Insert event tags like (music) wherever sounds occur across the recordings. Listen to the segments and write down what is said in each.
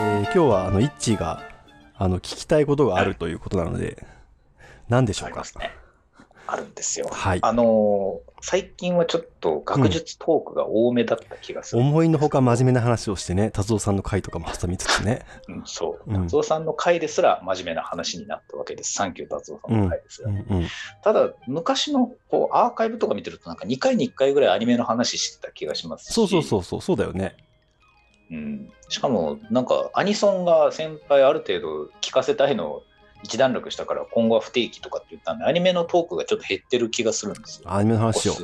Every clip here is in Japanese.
ー今日はあのイッチーがあの聞きたいことがあるということなので、何でしょうか？ね。あるんですよ。はいあのー最近はちょっと学術トークが多めだった気がする。思いのほか真面目な話をしてね、達夫さんの回とかも挟みつつね。(laughs) うん、そう。うん達夫さんの回ですら真面目な話になったわけです。サンキュー達夫さんの回ですら。うんうん。ただ、昔のこうアーカイブとか見てると、なんか2回に1回ぐらいアニメの話してた気がしますし。そうそうそうそう、そうだよね。うん、しかも、なんか、アニソンが先輩ある程度聞かせたいのを一段落したから、今後は不定期とかって言ったんで、アニメのトークがちょっと減ってる気がするんですよ。アニメの話を。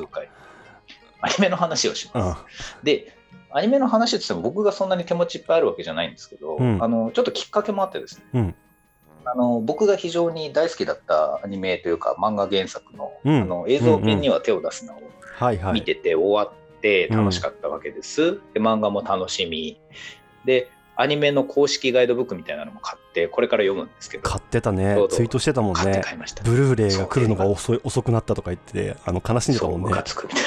アニメの話をしうん。ます。で、アニメの話って言っても僕がそんなに手持ちいっぱいあるわけじゃないんですけど、うんあのちょっときっかけもあってですね、うんあの僕が非常に大好きだったアニメというか漫画原作の,、うんあの映像編には手を出すなを。見てて終わって楽しかったわけです。で漫画も楽しみ。で、アニメの公式ガイドブックみたいなのも買って、これから読むんですけど、買ってたねツイートしてたもんね。買って買いました。ブルーレイが来るのが遅い遅くなったとか言って、あの悲しんでたもんねムカ。つくみたい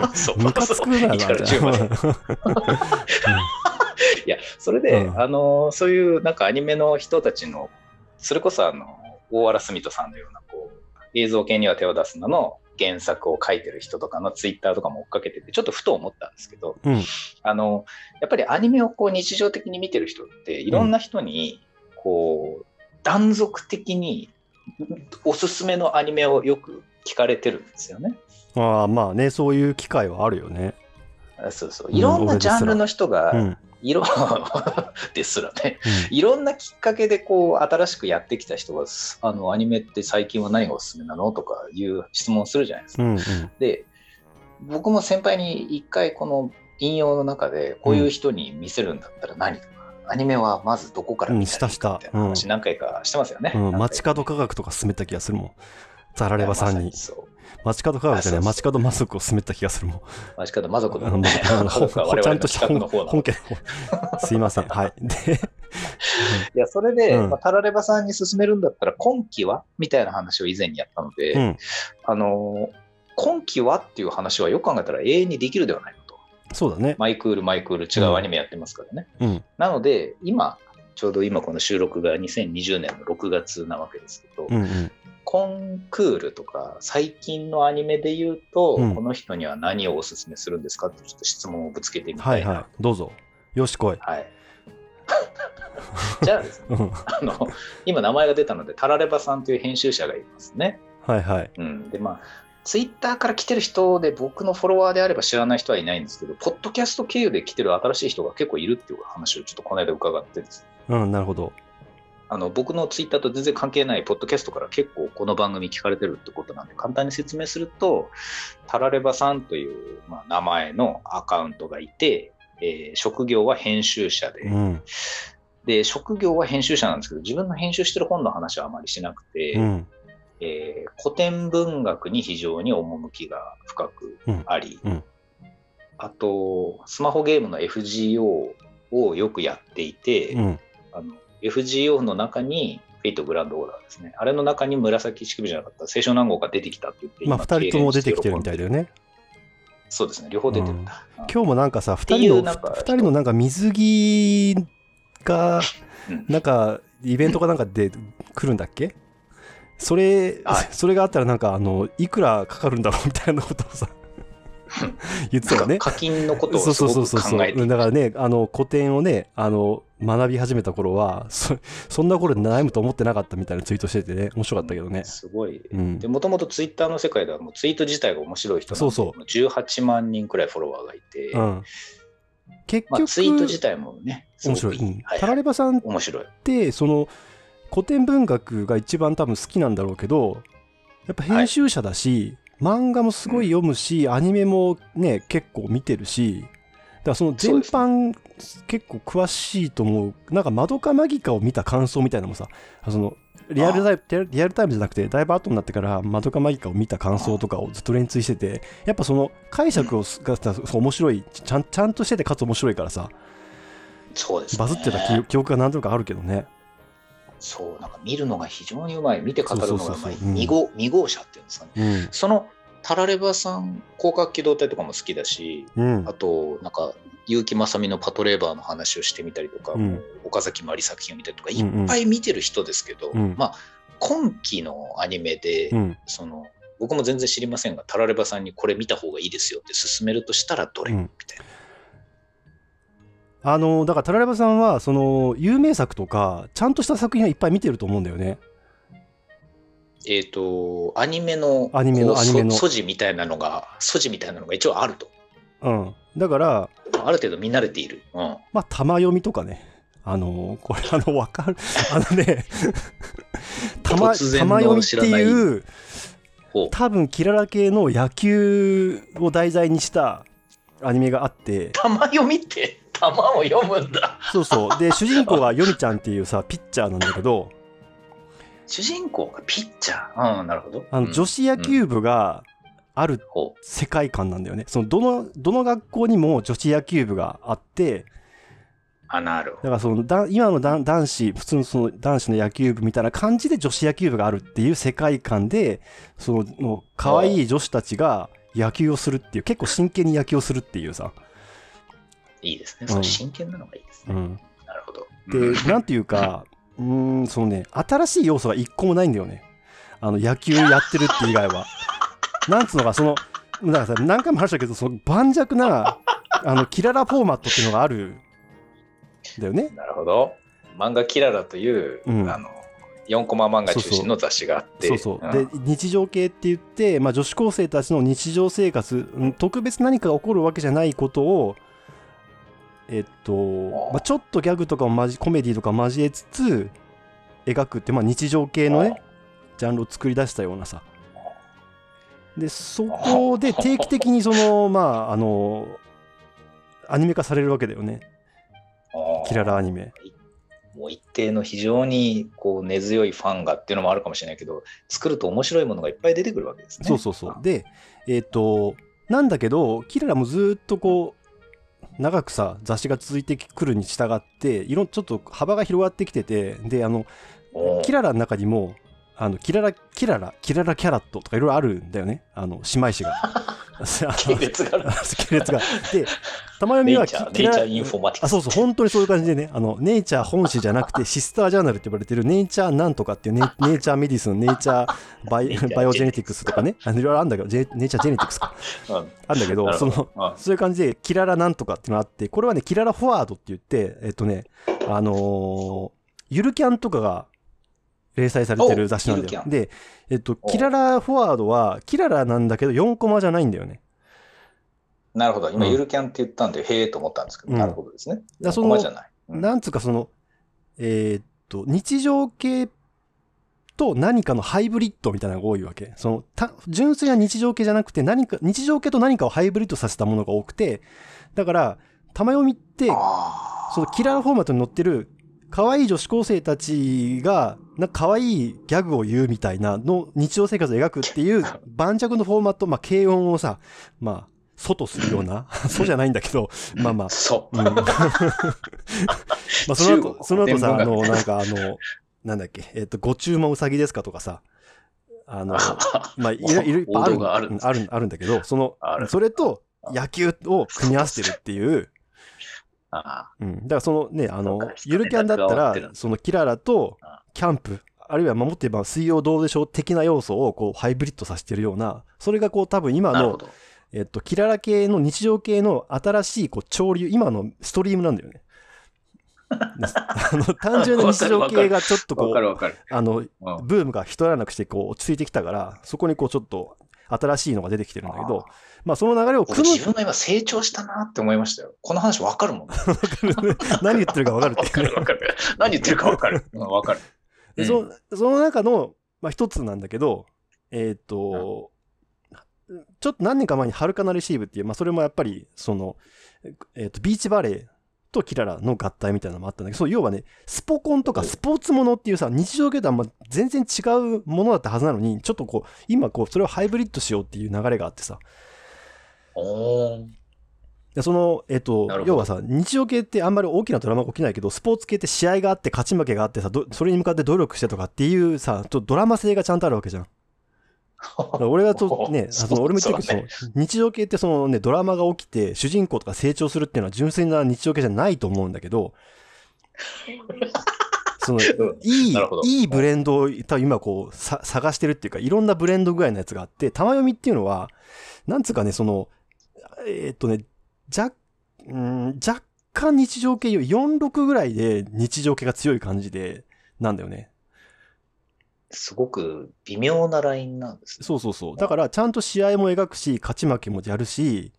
な。(laughs) そうムカつくなそう1から10まで。(laughs) いや、それで、うんあの、そういうなんかアニメの人たちの、それこそあの、大原澄人さんのような、こう、映像系には手を出すのの原作を書いてる人とかのツイッターとかも追っかけてて、ちょっとふと思ったんですけど、うん。あの、やっぱりアニメをこう日常的に見てる人って、いろんな人に、こう、断続的におすすめのアニメをよく聞かれてるんですよね。ああ、まあね、そういう機会はあるよね。あそうそう。うんいろんなジャンルの人が、うん。いろ (laughs) ですらね、いろんなきっかけでこう新しくやってきた人が、あのアニメって最近は何がおすすめなのとかいう質問するじゃないですか。うん。うん。で、僕も先輩に一回この引用の中で、こういう人に見せるんだったら何とか、アニメはまずどこから見たらいいかみたいな話何回かしてますよね。街角科学とか進めた気がするもん。ザラレバさんに。そう街角科学じゃない、街角魔族を進めた気がするもん。街角魔族のあのね、あの家族は我々のちゃんとした本家の方。すいません。はい。で、いや、それで、うんまあ、タラレバさんに勧めるんだったら、今期はみたいな話を以前にやったので、うん。あのー今期はっていう話はよく考えたら永遠にできるではないのと。そうだね。マイクール、マイクール違うアニメやってますからね。うん。なので、今、ちょうど今この収録が2020年の6月なわけですけど、うんうん。コンクールとか最近のアニメで言うと、うんこの人には何をお勧めするんですかってちょっと質問をぶつけてみたいな。はいはい。どうぞ。よし来い。はい (laughs) じゃあですね、うん。あの、今名前が出たので、タラレバさんという編集者がいますね。はいはい。うん。で、まあ、ツイッターから来てる人で僕のフォロワーであれば知らない人はいないんですけど、ポッドキャスト経由で来てる新しい人が結構いるっていう話をちょっとこの間伺ってですねうん、なるほど。あの僕のツイッターと全然関係ないポッドキャストから結構この番組聞かれてるってことなんで簡単に説明するとタラレバさんという、まあ、名前のアカウントがいて、えー職業は編集者で,、うん。で職業は編集者なんですけど自分の編集してる本の話はあまりしなくて、うん。えー古典文学に非常に趣が深くあり、うんうんあとスマホゲームの FGO をよくやっていて、うん。あの FGO の中に、フェイトグランドオーダーですね。あれの中に紫式部じゃなかった清少南郷が出てきたって言って、まあ、二人とも出てきてるみたいで。だよね。そうですね、両方出てるんだ。うん今日もなんかさ、二てい人の、うなんか二人のなんか水着が、うんなんか、イベントかなんかで来るんだっけ？それ、はいそれがあったらなんか、あの、いくらかかるんだろうみたいなことをさ、(laughs) 言ってたよね。課金のことそうそうをすごそうそう。く考えていだからねあの古典をねあの学び始めた頃はそそんな頃で悩むと思ってなかったみたいなツイートしててね面白かったけどね。すごい。うん。で、もともとツイッターの世界ではもうツイート自体が面白い人そうそう。も18万人くらいフォロワーがいて、うん。結まあ、局、ツイート自体もね、面白い、くいい。タラレバさんっ面白い。てその古典文学が一番多分好きなんだろうけどやっぱ編集者だし、漫画もすごい読むし、アニメもね結構見てるしだからその全般結構詳しいと思う。なんか「マドカマギカ」を見た感想みたいなのもさそのリアルタイムリアルタイムじゃなくてだいぶ後になってから「マドカマギカ」を見た感想とかをずっと連追しててやっぱその解釈をすが面白いちゃんちゃんとしててかつ面白いからさそうですね。バズってた記記憶が何となくあるけどねそう、なんか見るのが非常にうまい。見て語るのがうまい。そうそうそうそううん未号未号者っていうんですかね。うんそのタラレバさん、広角機動隊とかも好きだし、うんあ。と、なんか、結城正美のパトレーバーの話をしてみたりとか、うん岡崎まり作品を見たりとか、いうんうんっぱい見てる人ですけど、うんまあ、今期のアニメで、うん。その、僕も全然知りませんが、タラレバさんにこれ見た方がいいですよって勧めるとしたらどれ、うんみたいな。あの、だから、タラレバさんは、その、有名作とか、ちゃんとした作品はいっぱい見てると思うんだよね。えっ、と、アニメの、アニメのアニメのそ素地みたいなのが、素地みたいなのが一応あると。うん。だから、ある程度見慣れている。うん。まあ、玉読みとかね。あのこれ、あの、わかる。(laughs) あのね、玉、玉読みっていう多分、キララ系の野球を題材にしたアニメがあって、玉読みって、玉を読むんだ。そうそう。で、(laughs) 主人公がヨミちゃんっていうさ、ピッチャーなんだけど、主人公がピッチャー？うん、なるほど。あの、女子野球部があるほ世界観なんだよね。その、どの、どの学校にも女子野球部があって、う。あ、なるほだからそのだ今のだ男子普通のその男子の野球部みたいな感じで女子野球部があるっていう世界観でその可愛い女子たちが野球をするっていう結構真剣に野球をするっていうさ、ど。いいですね。うんその真剣なのがいいですね。うん、なるほど。うんでなんていうか (laughs) うーんそのね新しい要素が一個もないんだよねあの野球やってるって以外は (laughs) なんつうのかそのだからさ何回も話したけどその盤石な (laughs) あのキララフォーマットっていうのがあるんだよねなるほど。漫画キララという、うんあの、4コマ漫画中心の雑誌があって。そうそう。んで、日常系って言って、まあ、女子高生たちの日常生活、うん特別何かが起こるわけじゃないことを、えっと、まあ、ちょっとギャグとかをコメディとか交えつつ、描くって、まあ、日常系のね、ジャンルを作り出したようなさ。で、そこで定期的にその、(laughs) まあ、あの、アニメ化されるわけだよね。キララアニメ。もう一定の非常にこう根強いファンがっていうのもあるかもしれないけど、作ると面白いものがいっぱい出てくるわけですね。そうそうそう。で、えっ、と、なんだけど、キララもずーっとこう、長くさ、雑誌が続いてくるに従って、いろんちょっと幅が広がってきてて、で、あの、キララの中にも、あの、キララ、キララ、キララキャラットとかいろいろあるんだよね。あの、姉妹誌が。あ (laughs) の系列が。(laughs) 系列が。で、玉読みはネイチャー、ネイキキラチャーインフォマティクあ、ス。そうそう、本当にそういう感じでね、あの、ネイチャー本誌じゃなくて、シスタージャーナルって呼ばれてる、ネイチャーなんとかっていうネイ、(laughs) ネイチャーメディスン、ネイチャーバイバイオジェネティクスとかね、あのいろいろあるんだけど、ジェネイチャージェネティクスか。うんあるんだけど、その、そういう感じで、キララなんとかっていうのがあって、これはね、キララフォワードって言って、えっとね、あのーゆるキャンとかが連載されてる雑誌なんだよ。で、えっと、おキララフォワードは、キララなんだけど、4コマじゃないんだよね。なるほど。今、うんゆるキャンって言ったんで、へえと思ったんですけど、うんなるほどですね。らそのコマじゃない。うんなんつうかその、えーっと、日常系と何かのハイブリッドみたいなのが多いわけ。その、た純粋な日常系じゃなくて、何か、日常系と何かをハイブリッドさせたものが多くて、だから、玉読みって、そのキラーフォーマットに載ってる、可愛い女子高生たちが、なんか可愛いギャグを言うみたいなの日常生活を描くっていう盤石のフォーマット、まあ、軽音をさ、まあ、外するような、(laughs) そうじゃないんだけど、まあまあ、そう。うん。(laughs) まあその後、その後さ、あの、なんかあの、なんだっけ、えっ、と、ご注文うさぎですかとかさ、あの、(laughs) まあ、いろいろいっぱいある。あるある、あるんだけど、そのそれと野球を組み合わせてるっていう、あうん。だからそのね、あのゆるキャンだったら、そのキララとあキャンプ、あるいは守って言えば水曜どうでしょう的な要素をこうハイブリッドさせてるような、それがこう多分今の。えっと、キララ系の日常系の新しいこう潮流、今のストリームなんだよね。(laughs) あの単純な日常系がちょっとこう。あの、うんブームが一段落してこう落ち着いてきたから、そこにこうちょっと新しいのが出てきてるんだけど、まあその流れを自分が今成長したなって思いましたよ。この話わかるもん。(laughs) わ何言ってるか分かるっていうねかるわかる。何言ってるかわかる。うんわかる。でそその中の、まあ、一つなんだけど、えっ、と、ちょっと何年か前にハルカナレシーブっていう、まあ、それもやっぱり、その、えっ、と、ビーチバレーとキララの合体みたいなのもあったんだけど、そう、要はね、スポコンとかスポーツものっていうさ、日常系とはまあ全然違うものだったはずなのに、ちょっとこう、今こう、それをハイブリッドしようっていう流れがあってさ、でその、えっ、と要はさ、日常系ってあんまり大きなドラマが起きないけど、スポーツ系って試合があって勝ち負けがあってさ、どそれに向かって努力してとかっていうさ、ちょドラマ性がちゃんとあるわけじゃん。(laughs) 俺がとね、あそうの俺も言ってるけど、日常系ってそのね、ドラマが起きて主人公とか成長するっていうのは純粋な日常系じゃないと思うんだけど、(laughs) その、うん。いいいいブレンドを多分今こうさ探してるっていうか、いろんなブレンド具合のやつがあって、玉読みっていうのは、なんつうかね、その、えーっとね、若、うん若干日常系より46ぐらいで日常系が強い感じで、なんだよね。すごく微妙なラインなんですね。そうそうそう。だから、ちゃんと試合も描くし、勝ち負けもやるし、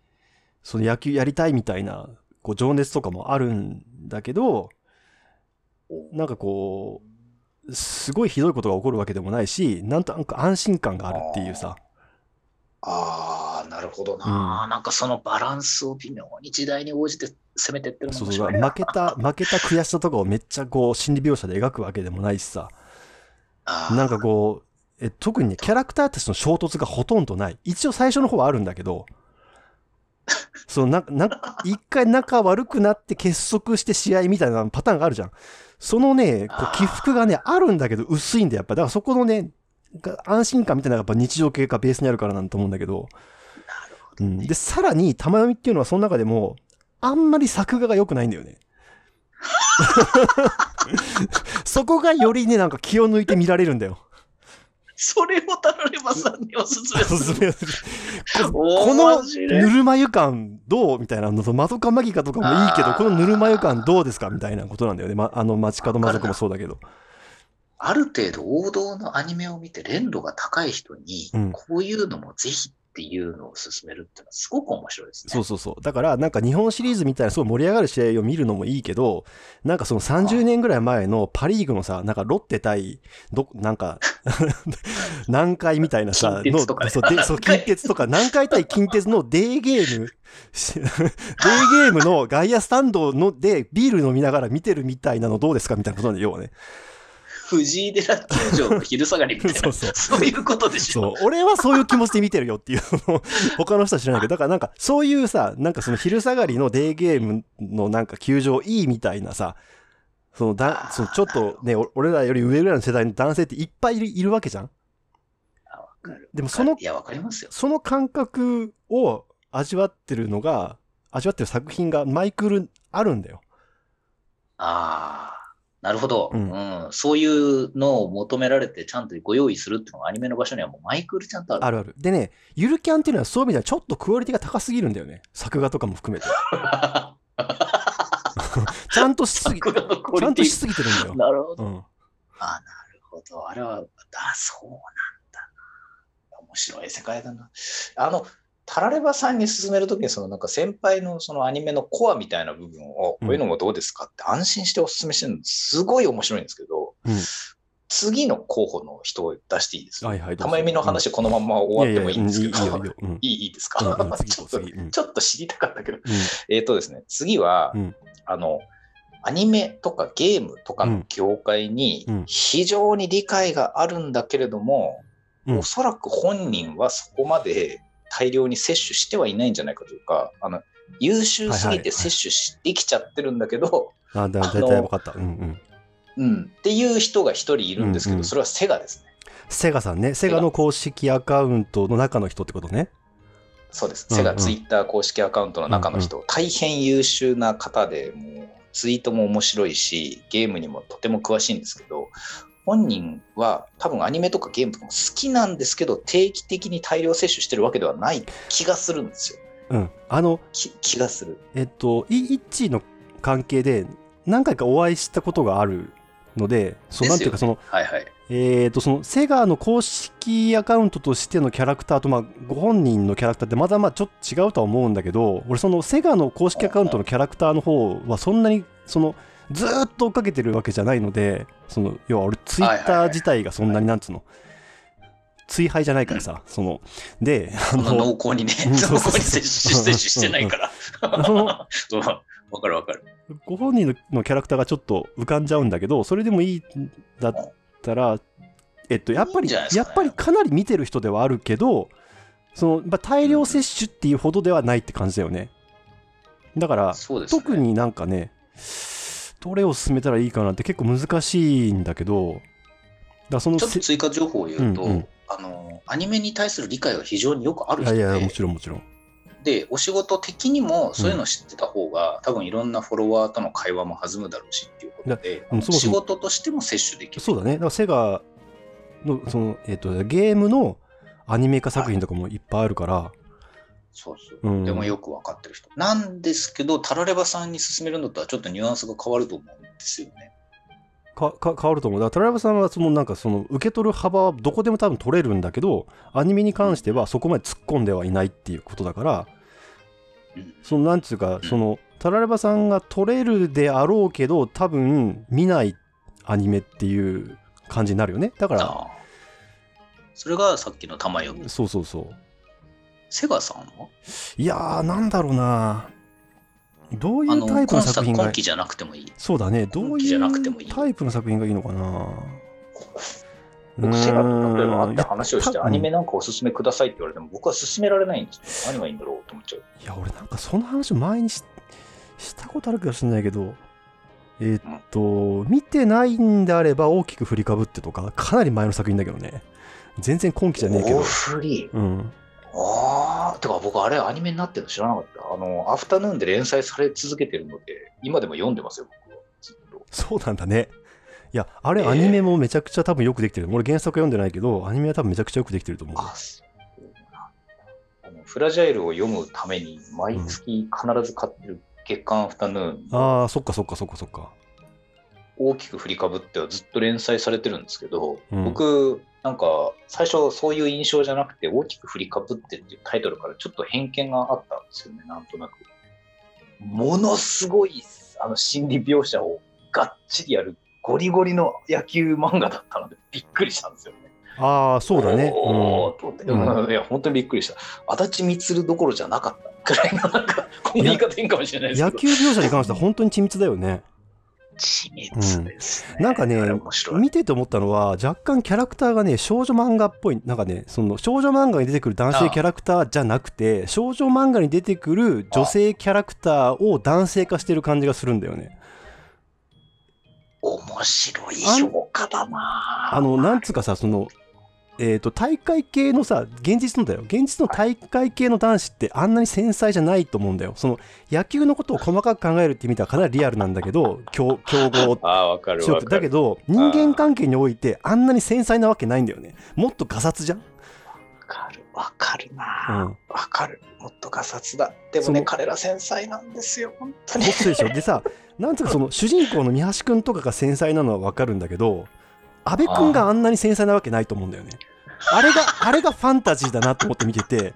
その野球やりたいみたいな、こう、情熱とかもあるんだけど、なんかこう、すごいひどいことが起こるわけでもないし、なんとなく安心感があるっていうさ。ああ、なるほどな、なんかそのバランスを微妙に時代に応じて攻めてってるのそうそう。負けた、(laughs) 負けた悔しさとかをめっちゃこう、心理描写で描くわけでもないしさ。なんかこう、え特にね、キャラクターたちの衝突がほとんどない。一応最初の方はあるんだけど、(laughs) そのな、な、一回仲悪くなって結束して試合みたいなパターンがあるじゃん。そのね、こう起伏がね、あるんだけど薄いんだよ、やっぱ。だからそこのね、が安心感みたいなのがやっぱ日常系がベースにあるからなんと思うんだけど。うん。で、さらに、玉読みっていうのはその中でも、あんまり作画が良くないんだよね。(laughs) そこがよりね、なんか気を抜いて見られるんだよ。それをタラレバさんにおすすめおすする。すするここのぬるま湯感どうみたいなのと、マドカマギカとかもいいけど、このぬるま湯感どうですかみたいなことなんだよね。ま、あの、街角魔族もそうだけど。ある程度王道のアニメを見て連度が高い人に、うんこういうのもぜひっていうのを勧めるっていうのはすごく面白いですね。そうそうそう。だから、なんか日本シリーズみたいなすごい盛り上がる試合を見るのもいいけど、なんかその30年ぐらい前のパリーグのさ、なんかロッテ対、ど、なんか、(laughs) 南海みたいなさ、近鉄とかねそう、でそう、近鉄とか、南海対近鉄のデーゲーム、し (laughs) デーゲームの外野スタンドのでビール飲みながら見てるみたいなのどうですか？みたいなことなんで、要はね。藤井寺球場の昼下がりみたいな、(laughs) そうそう。そういうことでしょ。そう。俺はそういう気持ちで見てるよっていう、(laughs) 他の人は知らないけど、だからなんか、そういうさ、なんかその昼下がりのデーゲームのなんか球場いいみたいなさ、そのだ、そのちょっとね、お俺らより上ぐらいの世代の男性っていっぱいいるいるわけじゃん。あわかる。でもそのいや、わかりますよ。その感覚を味わってるのが、味わってる作品がマイクールあるんだよ。ああ、なるほど、ううんん。そういうのを求められてちゃんとご用意するっていうのがアニメの場所にはもうマイクールちゃんとある。あるある。でね、ゆるキャンっていうのはそういう意味ではちょっとクオリティが高すぎるんだよね。作画とかも含めて。(laughs) ちゃんとしすぎ、作画のクオちゃんとしすぎてるんだよ。なるほど。うん。あなるほど。あれは、あ、そうなんだな。面白い世界だな。あの、タラレバさんに勧めるときに、そのなんか先輩のそのアニメのコアみたいな部分を、こういうのもどうですかって安心してお勧めしてるの、すごい面白いんですけど、うん。次の候補の人を出していいですか？はい玉弓の話このまま終わってもいいんですけど、いやい (laughs) いいですか、うんうん次 (laughs) ちょっとちょっと知りたかったけど、うん。えっ、とですね、次は、うん。あの、アニメとかゲームとかの業界にうん。非常に理解があるんだけれども、うん。おそらく本人はそこまで大量に摂取してはいないんじゃないかというか、あの優秀すぎて摂取しできちゃってるんだけど、あ、だ、だいたい分かった。うんうん。うん、っていう人が一人いるんですけど、うんうんそれはセガですね。セガさんね。セガの公式アカウントの中の人ってことね。そうです。うんうんセガツイッター公式アカウントの中の人、大変優秀な方で、もうツイートも面白いし、ゲームにもとても詳しいんですけど、本人は多分アニメとかゲームとかも好きなんですけど、定期的に大量摂取してるわけではない気がするんですよ。うん。あの、き気がする。えっと、イッチーの関係で何回かお会いしたことがあるので、そう、なんていうか、その、はいはい。えっと、その、セガの公式アカウントとしてのキャラクターと、まあ、ご本人のキャラクターってまだまあちょっと違うとは思うんだけど、俺、その、セガの公式アカウントのキャラクターの方は、そんなに、その、ずーっと追っかけてるわけじゃないので、その、要は俺、ツイッター自体がそんなになんつうの、追廃じゃないからさ、その、で、あそんな濃厚にね、濃厚に摂取摂取してないから。(laughs) わかるわかる。ご本人のキャラクターがちょっと浮かんじゃうんだけど、それでもいいんだったら、えっと、やっぱり、いいねやっぱりかなり見てる人ではあるけど、その、まあ、大量摂取っていうほどではないって感じだよね。だから、ね。特になんかね、どれを進めたらいいかなって結構難しいんだけど、だそのせちょっと追加情報を言うと、うんうんあの、アニメに対する理解が非常によくある人で、いやいや、もちろんもちろん。で、お仕事的にもそういうの知ってた方が、多分いろんなフォロワーとの会話も弾むだろうしっていうことで、うんそもそも仕事としても摂取できる。そうだね。だからセガの、その、えっ、と、ゲームのアニメ化作品とかもいっぱいあるから、そうそう。うんでもよく分かってる人。なんですけど、タラレバさんに勧めるのとはちょっとニュアンスが変わると思うんですよね。かか変わると思う。だから、トライバさんはそのなんかその受け取る幅はどこでも多分取れるんだけど、アニメに関してはそこまで突っ込んではいないっていうことだから、うんそのなんていうか、そのタラレバさんが取れるであろうけど、多分見ないアニメっていう感じになるよね。だから、それがさっきの玉読み。そうそうそう。セガさんは？いやー、なんだろうな。どういうタイプの今作作品が今期じゃなくてもいい。そうだね。どうい今期じゃなくてもいういタイプの作品がいいのかな？僕、セガと例えば会って話をして、アニメなんかおすすめくださいって言われても、僕は勧められないんですよ。何がいいんだろうと思っちゃう。いや、俺なんかその話前にししたことあるかもしれないけど、えーっと、見てないんであれば大きく振りかぶってとか、かなり前の作品だけどね。全然今期じゃねえけど大。振り？うん。ああ、てか僕あれアニメになってるの知らなかった。あの、アフタヌーンで連載され続けてるので、今でも読んでますよ、僕は。ずっと。そうなんだね。いや、あれえーアニメもめちゃくちゃ多分よくできてる。俺原作読んでないけど、アニメは多分めちゃくちゃよくできてると思う。あ、そうなフラジャイルを読むために、毎月必ず買ってる月刊アフタヌーンのああ、そっかそっかそっかそっか。大きく振りかぶってはずっと連載されてるんですけど、うん僕、なんか最初そういう印象じゃなくて、大きく振りかぶってっていうタイトルからちょっと偏見があったんですよね、なんとなく。ものすごいあの心理描写をがっちりやるゴリゴリの野球漫画だったのでびっくりしたんですよね。ああ、そうだね。うんうんいや、本当にびっくりした。足立光どころじゃなかったくらいの、なんか、この言い方変かもしれないうん、ですけど。野球描写に関しては本当に緻密だよね。緻密ですね。なんかね。見てて思ったのは若干キャラクターがね少女漫画っぽいなんかねその少女漫画に出てくる男性キャラクターじゃなくて少女漫画に出てくる女性キャラクターを男性化してる感じがするんだよね面白い評価だなあのなんつうかさそのえー、と大会系のさ現実のだよ。現実の大会系の男子ってあんなに繊細じゃないと思うんだよ。その野球のことを細かく考えるって意味ではかなりリアルなんだけど強強豪。(laughs) ああ、わかる。だけど人間関係においてあんなに繊細なわけないんだよね。もっとガサツじゃん、わかる、わかるうな、ん、わかる。もっとガサツだ。でもね、彼ら繊細なんですよ、本当に。本当でしょ？でさ (laughs) なんつうかその主人公の三橋君とかが繊細なのはわかるんだけど阿部君があんなに繊細なわけないと思うんだよねあれがあれがファンタジーだなと思って見てて。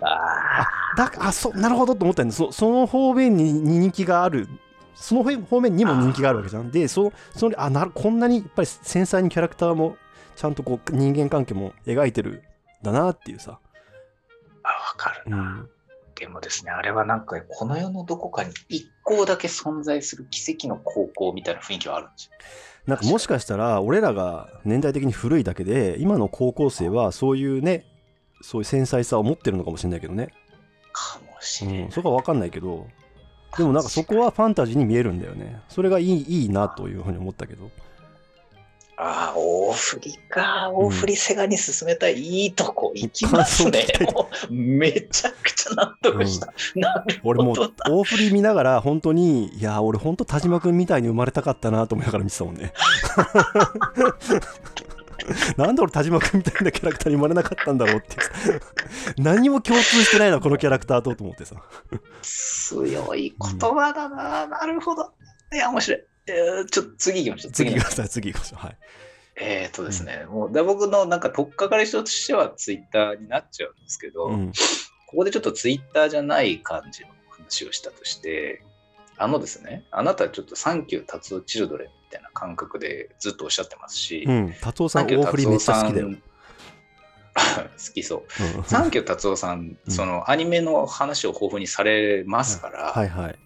あだあそうなるほどと思ったんでそその方面にに人気がある。その方面にも人気があるわけじゃん。でそそのあなるこんなにやっぱり繊細にキャラクターもちゃんとこう人間関係も描いてるんだなっていうさ、あ、わかるな。うん、でもですね、あれはなんか、この世のどこかに一校だけ存在する奇跡の高校みたいな雰囲気はあるんですよ。なんかもしかしたら俺らが年代的に古いだけで今の高校生はそういうねそういう繊細さを持ってるのかもしれないけどね、かもしれない。うん、そこは分かんないけど。でもなんかそこはファンタジーに見えるんだよね。それがいいいいなというふうに思ったけどああ、大振りか。大振りセガに進めたい。いいとこ行きますねめちゃくちゃ納得した。なるほ俺も。大振り見ながら本当にいや俺本当田島君みたいに生まれたかったなと思いながら見てたもんね (laughs) なんで俺田島君みたいなキャラクターに生まれなかったんだろうって何も共通してないなこのキャラクターとと思ってさ強い言葉だな。なるほど。いや、面白い。えーちょっと次行きましょう。の。次行きましょう。次行きましょう。はい。えっ、とですね、もうだ僕のなんか取っかかりとしてはツイッターになっちゃうんですけど、うん。ここでちょっとツイッターじゃない感じの話をしたとして、あのですね、あなたちょっとサンキュー達夫チルドレンみたいな感覚でずっとおっしゃってますし、うん、達夫さん大振りめっちゃ好きだよ。(laughs) 好きそう。うん。サンキュー達夫さん、うん。そのアニメの話を豊富にされますから、はいはい。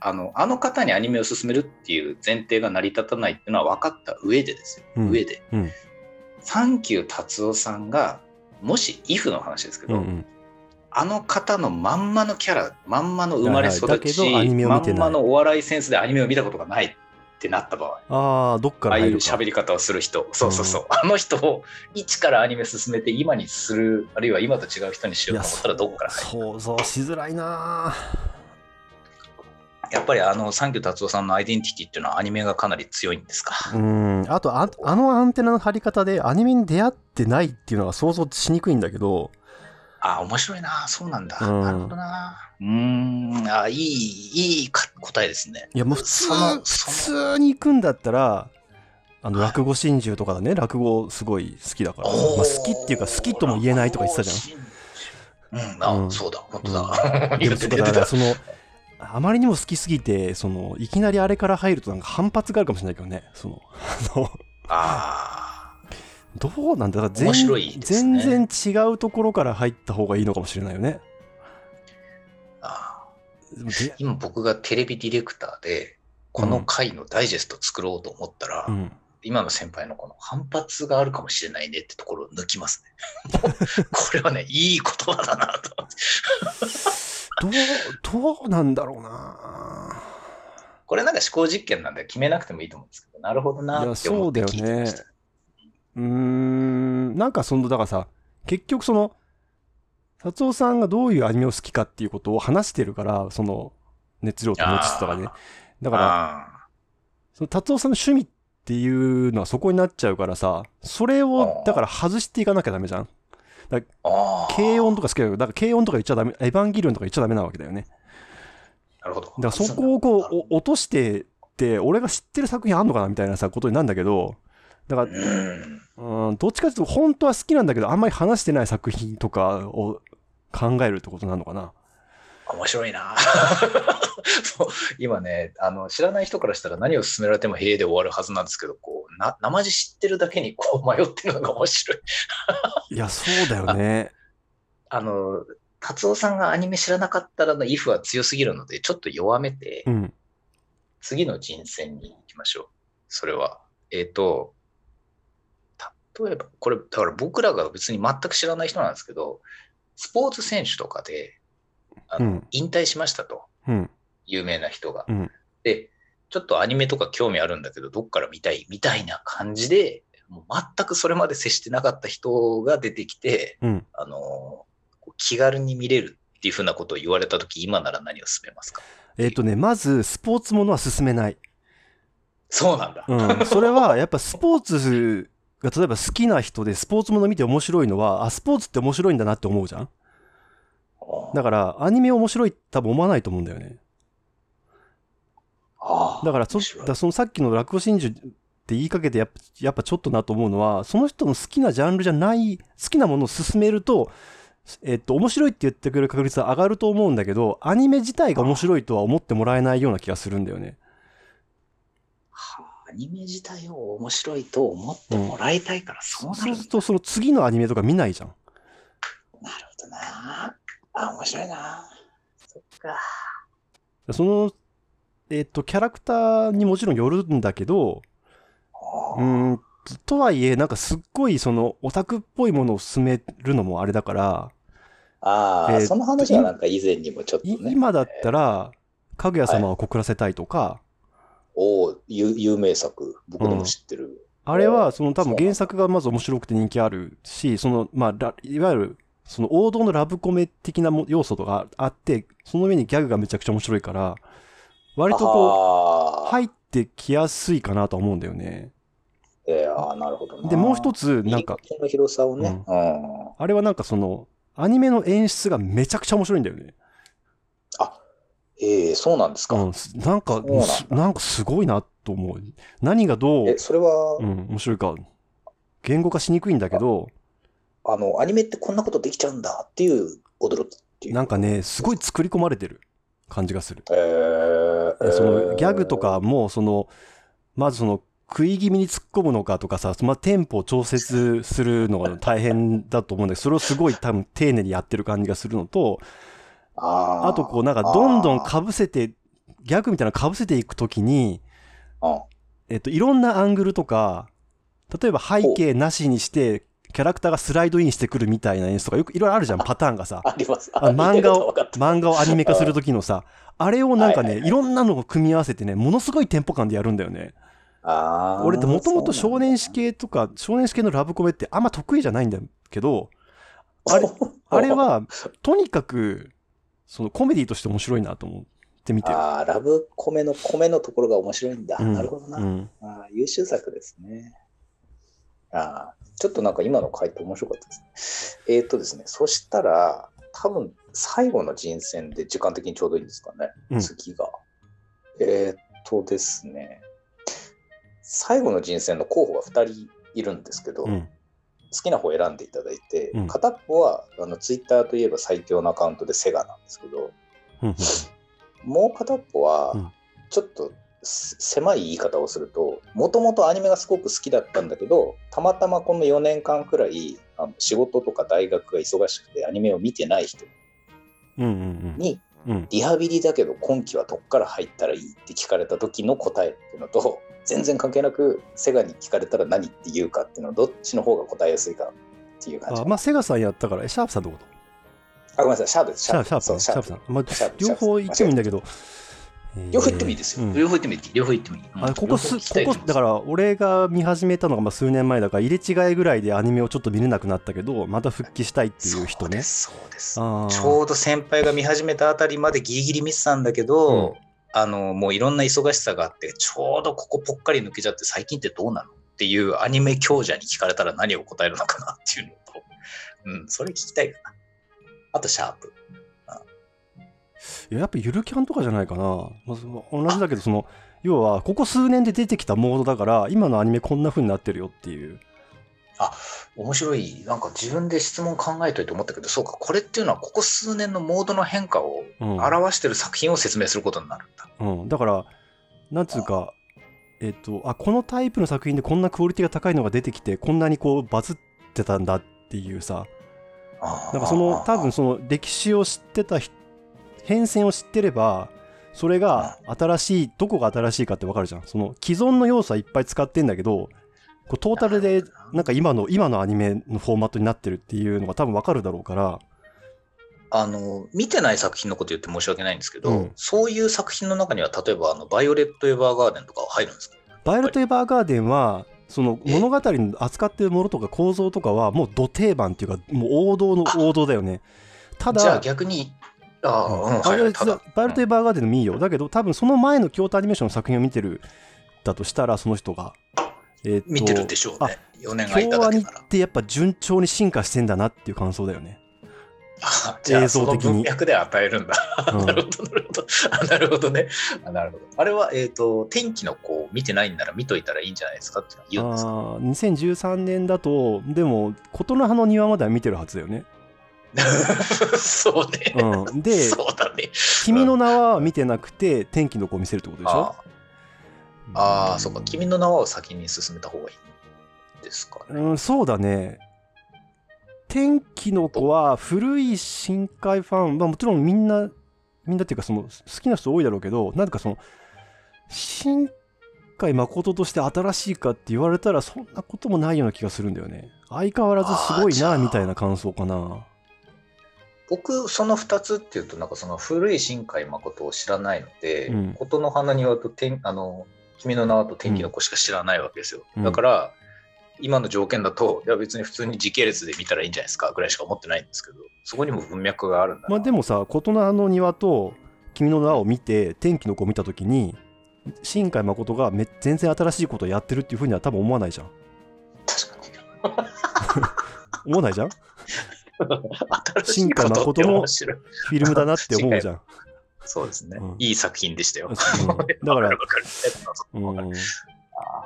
あのあの方にアニメを進めるっていう前提が成り立たないっていうのは分かった上でですよ、うん。上で、うん。サンキュー達夫さんがもしイフの話ですけど、うんうん、あの方のまんまのキャラまんまの生まれ育ち、はいまんまのお笑いセンスでアニメを見たことがないってなった場合。ああ、どっかああいう。喋り方をする人、そうそうそう、あの人を一からアニメ進めて今にする、あるいは今と違う人にしようと思ったらどこから入る想像しづらいなやっぱりあの、サンキュー達夫さんのアイデンティティっていうのはアニメがかなり強いんですか？うん。あとあ、あのアンテナの張り方でアニメに出会ってないっていうのは想像しにくいんだけど、あ、面白いな、そうなんだ。うんなるほどな。うーん、あ、いい、いいか答えですね。いやもう普通、普通に行くんだったら、あの、はい落語真珠とかだね、落語すごい好きだから。まあ、好きっていうか好きとも言えないとか言ってたじゃん。うん、あ、うんそうだ、本当だ。うだから。そのあまりにも好きすぎてそのいきなりあれから入るとなんか反発があるかもしれないけどねそのあのあどうなんだだから全面白いですね。全然違うところから入った方がいいのかもしれないよね。ー。あ今僕がテレビディレクターで、この回のダイジェスト作ろうと思ったら、うん。今の先輩のこの反発があるかもしれないねってところを抜きますね。(laughs) これはね、いい言葉だなと。どうどうなんだろうな。これなんか思考実験なんで決めなくてもいいと思うんですけど、なるほどなって思って聞いてました。うーん。なんかそのだからさ結局その達夫さんがどういうアニメを好きかっていうことを話してるからその熱量と持ちつとかね。だからあその達夫さんの趣味っていうのはそこになっちゃうからさ、それをだから外していかなきゃダメじゃん。ーあー。軽音とか好きだけど、だから軽音とか言っちゃダメ、エヴァンゲリオンとか言っちゃダメなわけだよね。なるほど。だからそこをこうお落としてって、俺が知ってる作品あんのかなみたいなさ、ことになるんだけど、だから、うん。うん、どっちかというと本当は好きなんだけど、あんまり話してない作品とかを考えるってことなのかな。面白いな。(laughs) 今ねあの知らない人からしたら何を勧められても「へえ」で終わるはずなんですけどこうな生地知ってるだけにこう迷ってるのが面白い。(laughs) いや、そうだよね。(laughs) あの達夫さんがアニメ知らなかったらの「イフ」は強すぎるのでちょっと弱めて、うん。次の人選に行きましょう。それは。えっ、と例えばこれだから僕らが別に全く知らない人なんですけどスポーツ選手とかであの、うん引退しましたとうん。有名な人が。うんで、ちょっとアニメとか興味あるんだけど、どっから見たい？みたいな感じで、もう全くそれまで接してなかった人が出てきて、うん。あの気軽に見れるっていうふうなことを言われたとき、今なら何を勧めますか？えっ、とね、まず、スポーツものは進めない。そうなんだ。うん、それは (laughs) やっぱスポーツが例えば好きな人でスポーツもの見て面白いのはあスポーツって面白いんだなって思うじゃんだからアニメ面白いって多分思わないと思うんだよね。だからそだそのさっきの落語真珠って言いかけてやっぱやっぱちょっとなと思うのはその人の好きなジャンルじゃない好きなものを進めるとえっと面白いって言ってくれる確率は上がると思うんだけどアニメ自体が面白いとは思ってもらえないような気がするんだよね。はあアニメ自体を面白いと思ってもらいたいから、そうなそうるんだ。するとその次のアニメとか見ないじゃん。なるほどな。あ、面白いな。そっか。その、えっと、キャラクターにもちろんよるんだけど、うーん、とはいえ、なんかすっごいそのオタクっぽいものを進めるのもあれだから、ああ、えーその話はなんか以前にもちょっといね。今だったら、かぐや様を告らせたいとか、おお、有有名作、僕でも知ってる。あれはその多分原作がまず面白くて人気あるし、その、まあ、ラいわゆる、その王道のラブコメ的なも要素とかあって、その上にギャグがめちゃくちゃ面白いから、割とここう、入ってきやすいかなとは思うんだよね。い。えー、あーなるほどな。で、もう一つ、なんか、の広さをね。うん。あれはなんかその、アニメの演出がめちゃくちゃ面白いんだよね。ええそうなんですか。うん、すなんかなんかすごいなと思う。何がどう、え、それは、うん、面白いか、言語化しにくいんだけど、あの、アニメってこんなことできちゃうんだっていう驚きっていう。なんかね、すごい作り込まれてる。感じがする。えー、でそのギャグとえーかも、その、まずその、食い気味に突っ込むのかとかさ、まあ、テンポを調節するのが大変だと思うんだけど、それをすごい多分丁寧にやってる感じがするのと、あとこうなんかどんどんかぶせて、ギャグみたいなのかぶせていくときに、あえっと、いろんなアングルとか、例えば背景なしにして、キャラクターがスライドインしてくるみたいな演出とかよくいろいろあるじゃんパターンがさ。あります。あ (laughs) 漫画を (laughs) 漫画をアニメ化する時のさあれをなんかね、はいろんなのを組み合わせてねものすごいテンポ感でやるんだよね。あー俺ってもともと少年誌系とか少年誌系のラブコメってあんま得意じゃないんだけどあれ (laughs) あれはとにかくそのコメディとして面白いなと思って見てる。あーラブコメの米のところが面白いんだ。うん。なるほどな。うん。あー優秀作ですね。あーちょっとなんか今の回答面白かったですね。えっ、とですね、そしたら、多分最後の人選で時間的にちょうどいいんですかね、うん。次が。えっ、とですね、最後の人選の候補が2人いるんですけど、うん。好きな方を選んでいただいて、うん。片っぽはあのツイッターといえば最強のアカウントでセガなんですけど、うんもう片っぽはうん、ちょっとす狭い言い方をすると、もともとアニメがすごく好きだったんだけど、たまたまこの4年間くらい、あの仕事とか大学が忙しくてアニメを見てない人に、うんリハビリだけど今期はどっから入ったらいいって聞かれた時の答えっていうのと、全然関係なくセガに聞かれたら何って言うかっていうのどっちの方が答えやすいかっていう感じ。あまあセガさんやったからえシャープさんってこと？あ、ごめんなさい、シャープです。シャープシャープそうねシャープ。さん、両方言ってもいいんだけど、両方言ってもいいですよ。うん両方言ってもいい。両方言ってもいい。あここすここだから俺が見始めたのがまあ数年前だから入れ違いぐらいでアニメをちょっと見れなくなったけどまた復帰したいっていう人ねそうです、ちょうど先輩が見始めたあたりまでギリギリ見てたんだけど、あの、もういろんな忙しさがあって、ちょうどここぽっかり抜けちゃって、最近ってどうなのっていうアニメ強者に聞かれたら何を答えるのかなっていうのと、うん、それ聞きたいかな。あと、シャープ。いややっぱゆるキャンとかじゃないかな、まあ、同じだけどその要はここ数年で出てきたモードだから今のアニメこんな風になってるよっていう。面白い。なんか自分で質問考えといて思ったけど、そうか、これっていうのはここ数年のモードの変化をうん。表してる作品を説明することになるんだ。うん、だからなんつうかえっとあこのタイプの作品でこんなクオリティが高いのが出てきてこんなにこうバズってたんだっていうさ。なんかその多分その歴史を知ってた人変遷を知ってればそれが新しいどこが新しいかってわかるじゃん。その既存の要素はいっぱい使ってんだけどこうトータルでなんか今の今のアニメのフォーマットになってるっていうのが多分わかるだろうから。あの見てない作品のこと言って申し訳ないんですけど、うん。そういう作品の中には例えばあのバイオレット・エヴァーガーデンとかは入るんですか？バイオレット・エヴァーガーデンはそのえ？物語の扱ってるものとか構造とかはもう土定番っていうかもう王道の王道だよね。ただじゃあ逆にああ、うん、バはいはい、イオレット・ただ、バイオレット・エヴァーガーデンのもいいよだけど多分その前の京都アニメーションの作品を見てるだとしたらその人がえー見てるでしょうね。4年空いた京アニっだけなら。てやっぱ順調に進化してんだなっていう感想だよね、映像的に文脈で与えるんだ。うん (laughs) なるほど、なるほど。あなるほどね。あなるほど。あれは、えっ、と、天気の子を見てないんなら見といたらいいんじゃないですかって言うんですか？あー2013年だとでも琴の葉の庭までは見てるはずだよね、(laughs) そうね。うん、でそうだね。「君の名は」見てなくて天気の子を見せるってことでしょ？ああそうか。君の名はを先に進めた方がいいですかね。うん、そうだね。天気の子は古い深海ファン、まあ、もちろんみんな、みんなっていうかその好きな人多いだろうけど、なんかその、深海誠として新しいかって言われたらそんなこともないような気がするんだよね。相変わらずすごいなみたいな感想かな。僕、その2つっていうと、なんかその古い新海誠を知らないので、うん琴の花庭と天あの君の名はと天気の子しか知らないわけですよ。うんだから、今の条件だと、いや別に普通に時系列で見たらいいんじゃないですかぐらいしか思ってないんですけど、そこにも文脈があるんだな。まあでもさ、琴の葉の庭と君の名を見て、天気の子を見たときに、新海誠がめ全然新しいことをやってるっていうふうには多分思わないじゃん。確かに。思わないじゃん？新しいことって面白い。フィルムだなって思うじゃん。そうですね、うんいい作品でしたよ。うん (laughs) だから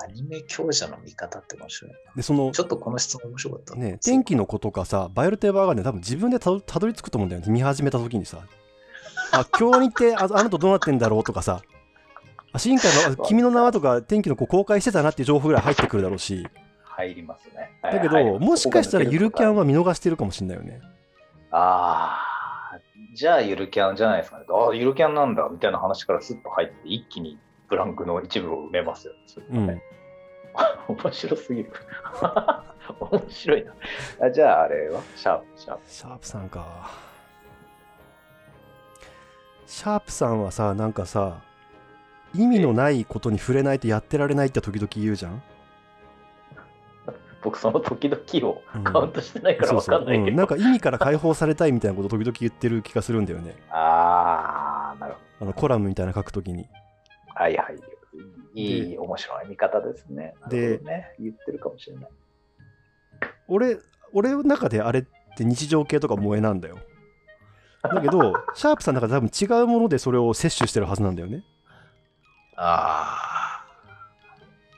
アニメ強者の見方って面白い。でそのちょっとこの質問面白かった。ね天気の子とかさバイオレット・エヴァーガーデン多分自分でたどり着くと思うんだよね見始めた時にさあ今日にってああの人どうなってんだろうとかさあ新海のあ (laughs) 君の名はとか天気の子公開してたなっていう情報ぐらい入ってくるだろうし入りますね。だけど、はいもしかしたらゆるキャンは。は見逃してるかもしれないよねああ、じゃあゆるキャンじゃないですかね。ああ、ゆるキャンなんだみたいな話からスッと入って、一気にブランクの一部を埋めますよ。それうんね (laughs) 面白すぎる。(laughs) 面白いな。あじゃあ、あれは？シャープ、シャープ。シャープさんか。シャープさんはさ、なんかさ、意味のないことに触れないとやってられないって時々言うじゃん。僕、その時々をうんカウントしてないから分かんないけど。うんなんか意味から解放されたいみたいなこと時々言ってる気がするんだよね。あー、なるほあのコラムみたいな書くときに。ど。はいはい。いい、面白い見方ですね。でね、言ってるかもしれない。俺、俺の中であれって日常系とか萌えなんだよ。だけど、(laughs) シャープさんの中で多分違うものでそれを摂取してるはずなんだよね。あ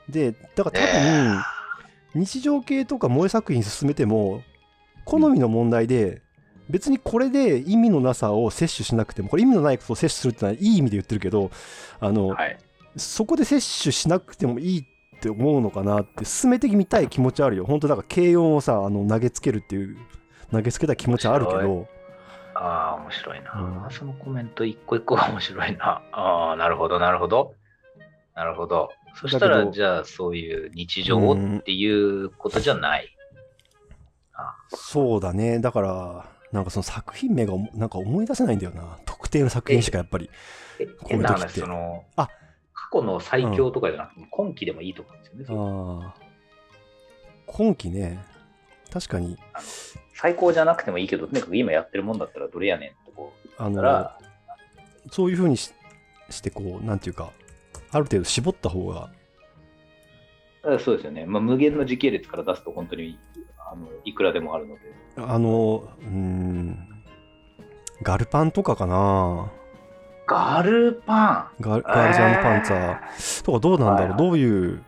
で、だからー。多分、ね日常系とか萌え作品進めても好みの問題で別にこれで意味のなさを摂取しなくてもこれ意味のないことを摂取するってのはいい意味で言ってるけどあの、はい。そこで摂取しなくてもいいって思うのかなって進めてみたい気持ちあるよ本当だから軽音をさあの投げつけるっていう投げつけた気持ちあるけ面どああ、面白いな、うんそのコメント一個一個が面白いな。ああ、なるほど、なるほど。なるほど。そしたら、じゃあ、そういう日常をっていうことじゃない。そうだね。だからなんかその作品名がなんか思い出せないんだよな。特定の作品しかやっぱり変な話、その、あ。過去の最強とかじゃなくて、今期でもいいと思うんですよね。ああ今期ね。確かに。最高じゃなくてもいいけど、とにかく今やってるもんだったらどれやねんってこうあのそういうふうにししてこうなんていうかある程度絞った方が。あそうですよね。まあ、無限の時系列から出すと本当にあのいくらでもあるので。あのうーんガルパンとかかな。ガルパン？ガガールズパンツァー。とかどうなんだろう、はいはい。どういう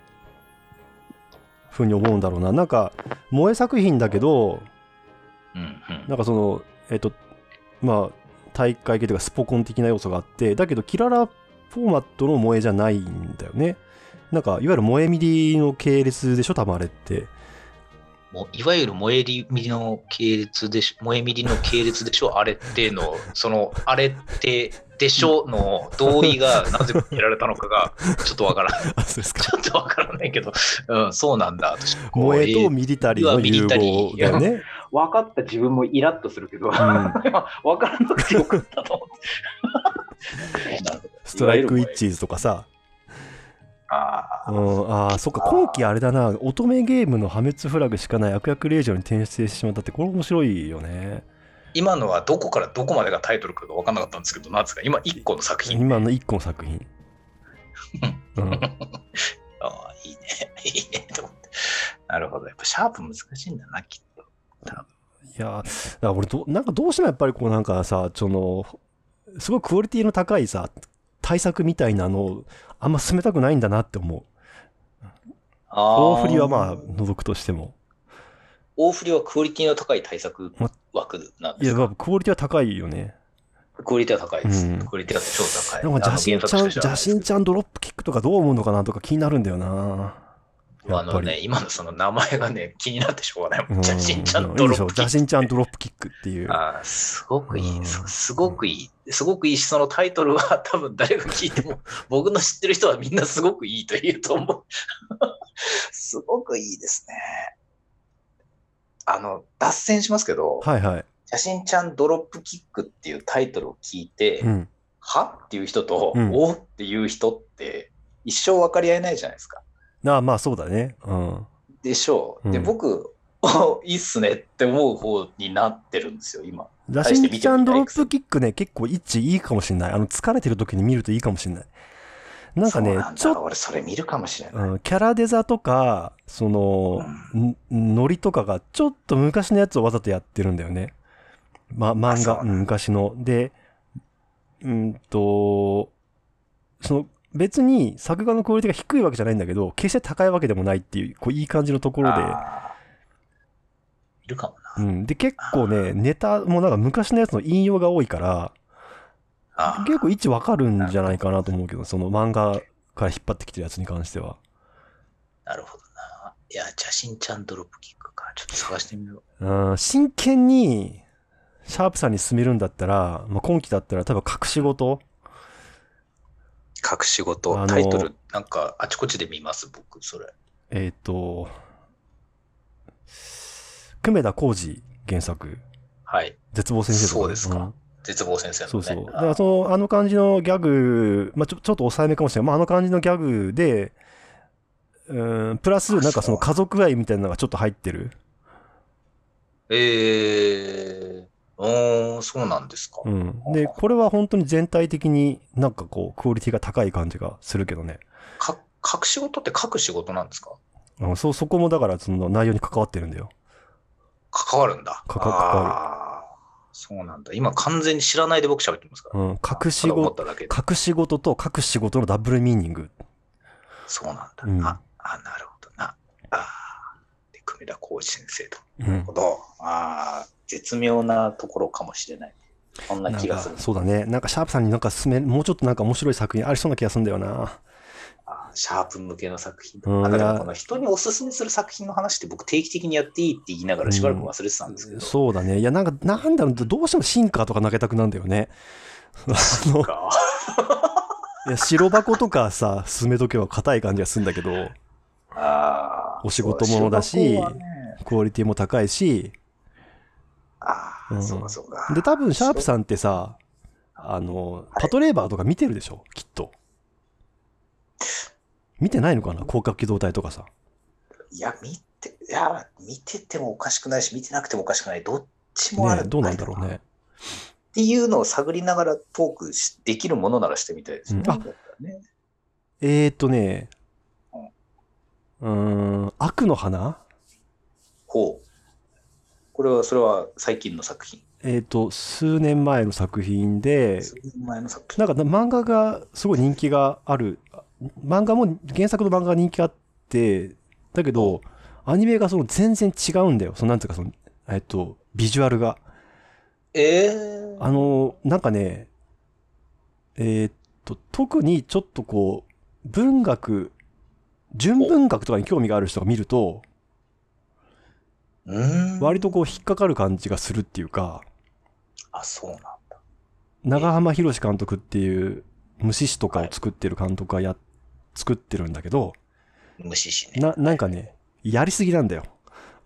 ふうに思うんだろうな。なんか萌え作品だけどうんうん。なんかそのえっ、とまあ大会系というかスポコン的な要素があってだけどキララフォーマットの萌えじゃないんだよね。なんかいわゆる萌えミリの系列でしょ多分あれって。もういわゆる萌えミリの系列でしょ、萌えミリの系列でしょ、あれっての、(laughs) その、あれってでしょの同意がなぜ得られたのかが、ちょっとわからない。(laughs) あそうですか。ちょっとわからないけど、うん、そうなんだ、萌えとミリタリーの融合だよね。(laughs) 分かった自分もイラッとするけど、ん。分からなくてよかったと思って。(laughs) ストライクウィッチーズとかさ。あーうん、ああ、そっか、今期あれだな、乙女ゲームの破滅フラグしかない悪役令嬢に転生してしまったって、これ面白いよね。今のはどこからどこまでがタイトルかが分からなかったんですけど、なんですか、今1個の作品。今の一個の作品。(laughs) うん、ああ、いいね。いいね。と思って。なるほど。やっぱシャープ難しいんだな、きっと。いやー、だから俺ど、なんかどうしてもやっぱりこうなんかさ、その、すごいクオリティの高いさ、対策みたいなのをあんま進めたくないんだなって思う。大振りはまあ除くとしても。大振りはクオリティの高い対策枠なんいや、ですか？まあクオリティは高いよね。クオリティは高いです。うんクオリティは超高い。なんか邪神ちゃん、邪神ちゃんドロップキックとかどう思うのかなとか気になるんだよな。あのね、今のその名前がね、気になってしょうがない。うん邪神ちゃんドロップキック邪神ちゃんドロップキックっていう。あーすごくいい、うんすすごくいい。すごくいいし、そのタイトルは (laughs) 多分誰が聞いても、(laughs) 僕の知ってる人はみんなすごくいいと言うと思う。すごくいいですね。あの、脱線しますけど、はいはい。写真ちゃんドロップキックっていうタイトルを聞いて、うん。は？っていう人と、うんお？っていう人って一生分かり合えないじゃないですか。ああ、まあそうだね。うん。でしょう。で、うん僕、お (laughs) いいっすねって思う方になってるんですよ、今。邪神ちゃんドロップキックね、結構位置いいかもしれない。あの、疲れてる時に見るといいかもしれない。なんかねちょっと、だ俺それ見るかもしれない。うん、キャラデザとか、その、んノリとかがちょっと昔のやつをわざとやってるんだよね。ま、漫画、そうなん昔の。で、うんと、その、別に作画のクオリティが低いわけじゃないんだけど、決して高いわけでもないっていう、こういい感じのところで、いるかもな。うん。で、結構ね、ネタもなんか昔のやつの引用が多いから、あー結構位置わかるんじゃないかなと思うけど、その漫画から引っ張ってきてるやつに関しては。なるほどな。いや、写真ちゃんドロップキックか。ちょっと探してみよう。うん、真剣に、シャープさんに進めるんだったら、まあ、今期だったら多分隠し事隠しあ事、のタイトル、なんかあちこちで見ます、僕、それ。えっ、と、久米田浩二原作、はい。絶望先生とか、そうですかん絶望先生のね。そうそう。だあからその、あの感じのギャグ、まあちょちょっと抑えめかもしれない。まああの感じのギャグで、うん、プラス、なんかその家族愛みたいなのがちょっと入ってる。えー、おー、そうなんですか。うん。で、これは本当に全体的になんかこう、クオリティが高い感じがするけどね。か書く仕事って書く仕事なんですか？あのそ、そこもだからその内容に関わってるんだよ。関わるんだ。かか関わるそうなんだ。今完全に知らないで僕喋ってますから。うん。隠し事。隠し事と隠し事のダブルミーニング。そうなんだ。うんあ、あ、なるほどな。あーで、久米田浩二先生と。うんなるほ。ど。ああ、絶妙なところかもしれない。そんな気がする。そうだね。なんかシャープさんになんか進め、もうちょっとなんか面白い作品ありそうな気がするんだよな。シャープ向けの作品。うんなんかでいやもこの人におすすめする作品の話って僕定期的にやっていいって言いながらしばらく忘れてたんですけど。そうだね。いや、なんか、なんだろう、どうしてもシンカーとか投げたくなんだよね。(laughs) いや白箱とかさ、進めとけば硬い感じがするんだけど、あーお仕事ものだしねクオリティも高いし、ああ、うんそうかそうか。で、多分、シャープさんってさ、あの、パトレーバーとか見てるでしょ？きっと。見てないのかな？広角機動隊とかさ。いや、見て、いや、見ててもおかしくないし、見てなくてもおかしくない。どっちもあるねどうなんだろうね。っていうのを探りながらトークしできるものならしてみたいですね。うんあねえーとね、うーん、悪の花？ほう。これは、それは最近の作品。えーと、数年前の作品で、数年前の作品。なんか漫画がすごい人気がある。漫画も原作の漫画が人気があって、だけど、アニメがその全然違うんだよ。そのなんていうかその、えっと、ビジュアルが。ええあの、なんかね、えーっと、特にちょっとこう、文学、純文学とかに興味がある人が見ると。割とこう引っかかる感じがするっていうか、あ、そうなんだ。長浜博監督っていう虫師とかを作ってる監督がや、作ってるんだけど、無視しね。な、なんかね、やりすぎなんだよ。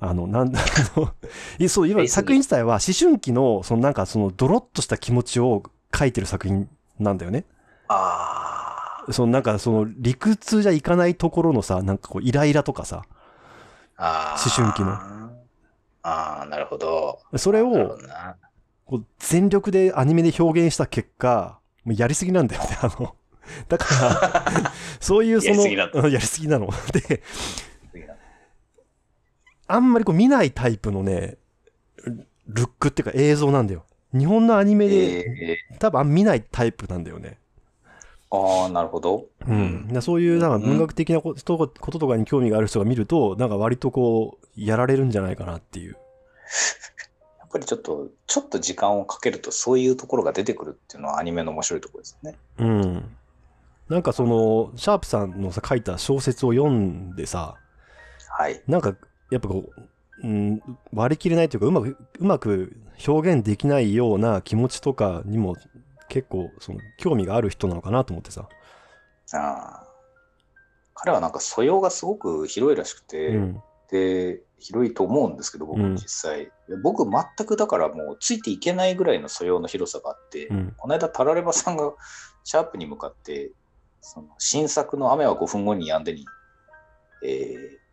あの、なんだ、(laughs) あの、そう、今作品自体は思春期の、そのなんかそのドロッとした気持ちを書いてる作品なんだよね。あそのなんかその理屈じゃいかないところのさ、なんかこうイライラとかさ、あ。ああ。思春期の。ああ、なるほど。それをこう全力でアニメで表現した結果、もうやりすぎなんだよね、(laughs) あの。だから、(laughs) そういうその、やりすぎなの。(laughs) で、あんまりこう見ないタイプのね、ルックっていうか映像なんだよ。日本のアニメで、ええ多分見ないタイプなんだよね。ああ、なるほど。うん。そういうなんか文学的なことこととかに興味がある人が見ると、なんか割とこう、やられるんじゃないかなっていう。やっぱりちょっと、ちょっと時間をかけるとそういうところが出てくるっていうのはアニメの面白いところですね。うん。なんかその、シャープさんのさ、書いた小説を読んでさ、はい。なんか、やっぱこう、うん、割り切れないというか、うまく、うまく表現できないような気持ちとかにも結構、その、興味がある人なのかなと思ってさ。ああ。彼はなんか素養がすごく広いらしくて、うん。で、広いと思うんですけど、僕うん実際。僕全くだからもうついていけないぐらいの素養の広さがあって、うん。この間タラレバさんが (laughs) シャープに向かって、その新作の雨は5分後に止んでに、えー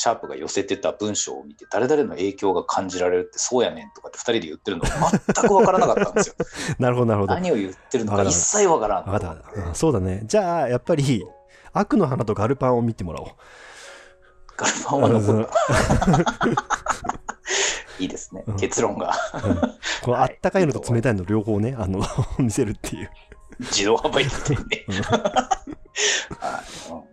シャープが寄せてた文章を見て、誰々の影響が感じられるってそうやねんとかって2人で言ってるのが全くわからなかったんですよ。(laughs) なるほど、なるほど。何を言ってるのわか一切わからんかった。うんそうだね。じゃあ、やっぱり、悪の花とガルパンを見てもらおう。ガルパンは残った。うん (laughs) いいですねうん。結論が。このあはいったかいのと冷たいの両方ね、あの、見せるっていう。自動販売機店ね。うん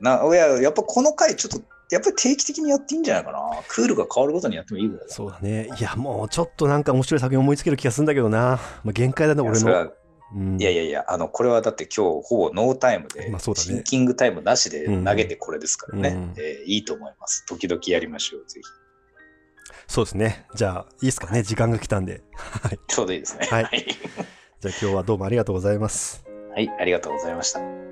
はいや、やっぱこの回ちょっと、やっぱり定期的にやっていいんじゃないかな。クールが変わるごとにやってもいいぐらいだ。そうだね。いや、もうちょっとなんか面白い作品思いつける気がするんだけどな。まあ、限界だね、俺の。うんいやいやいや、あの、これはだって今日ほぼノータイムで、まあそうだねシンキングタイムなしで投げてこれですからね、うんえーいいと思います。時々やりましょう、ぜひ。そうですね。じゃあ、いいですかね。時間が来たんで。はい。ちょうどいいですね。はいはい、じゃあ今日はどうもありがとうございます。はい、ありがとうございました。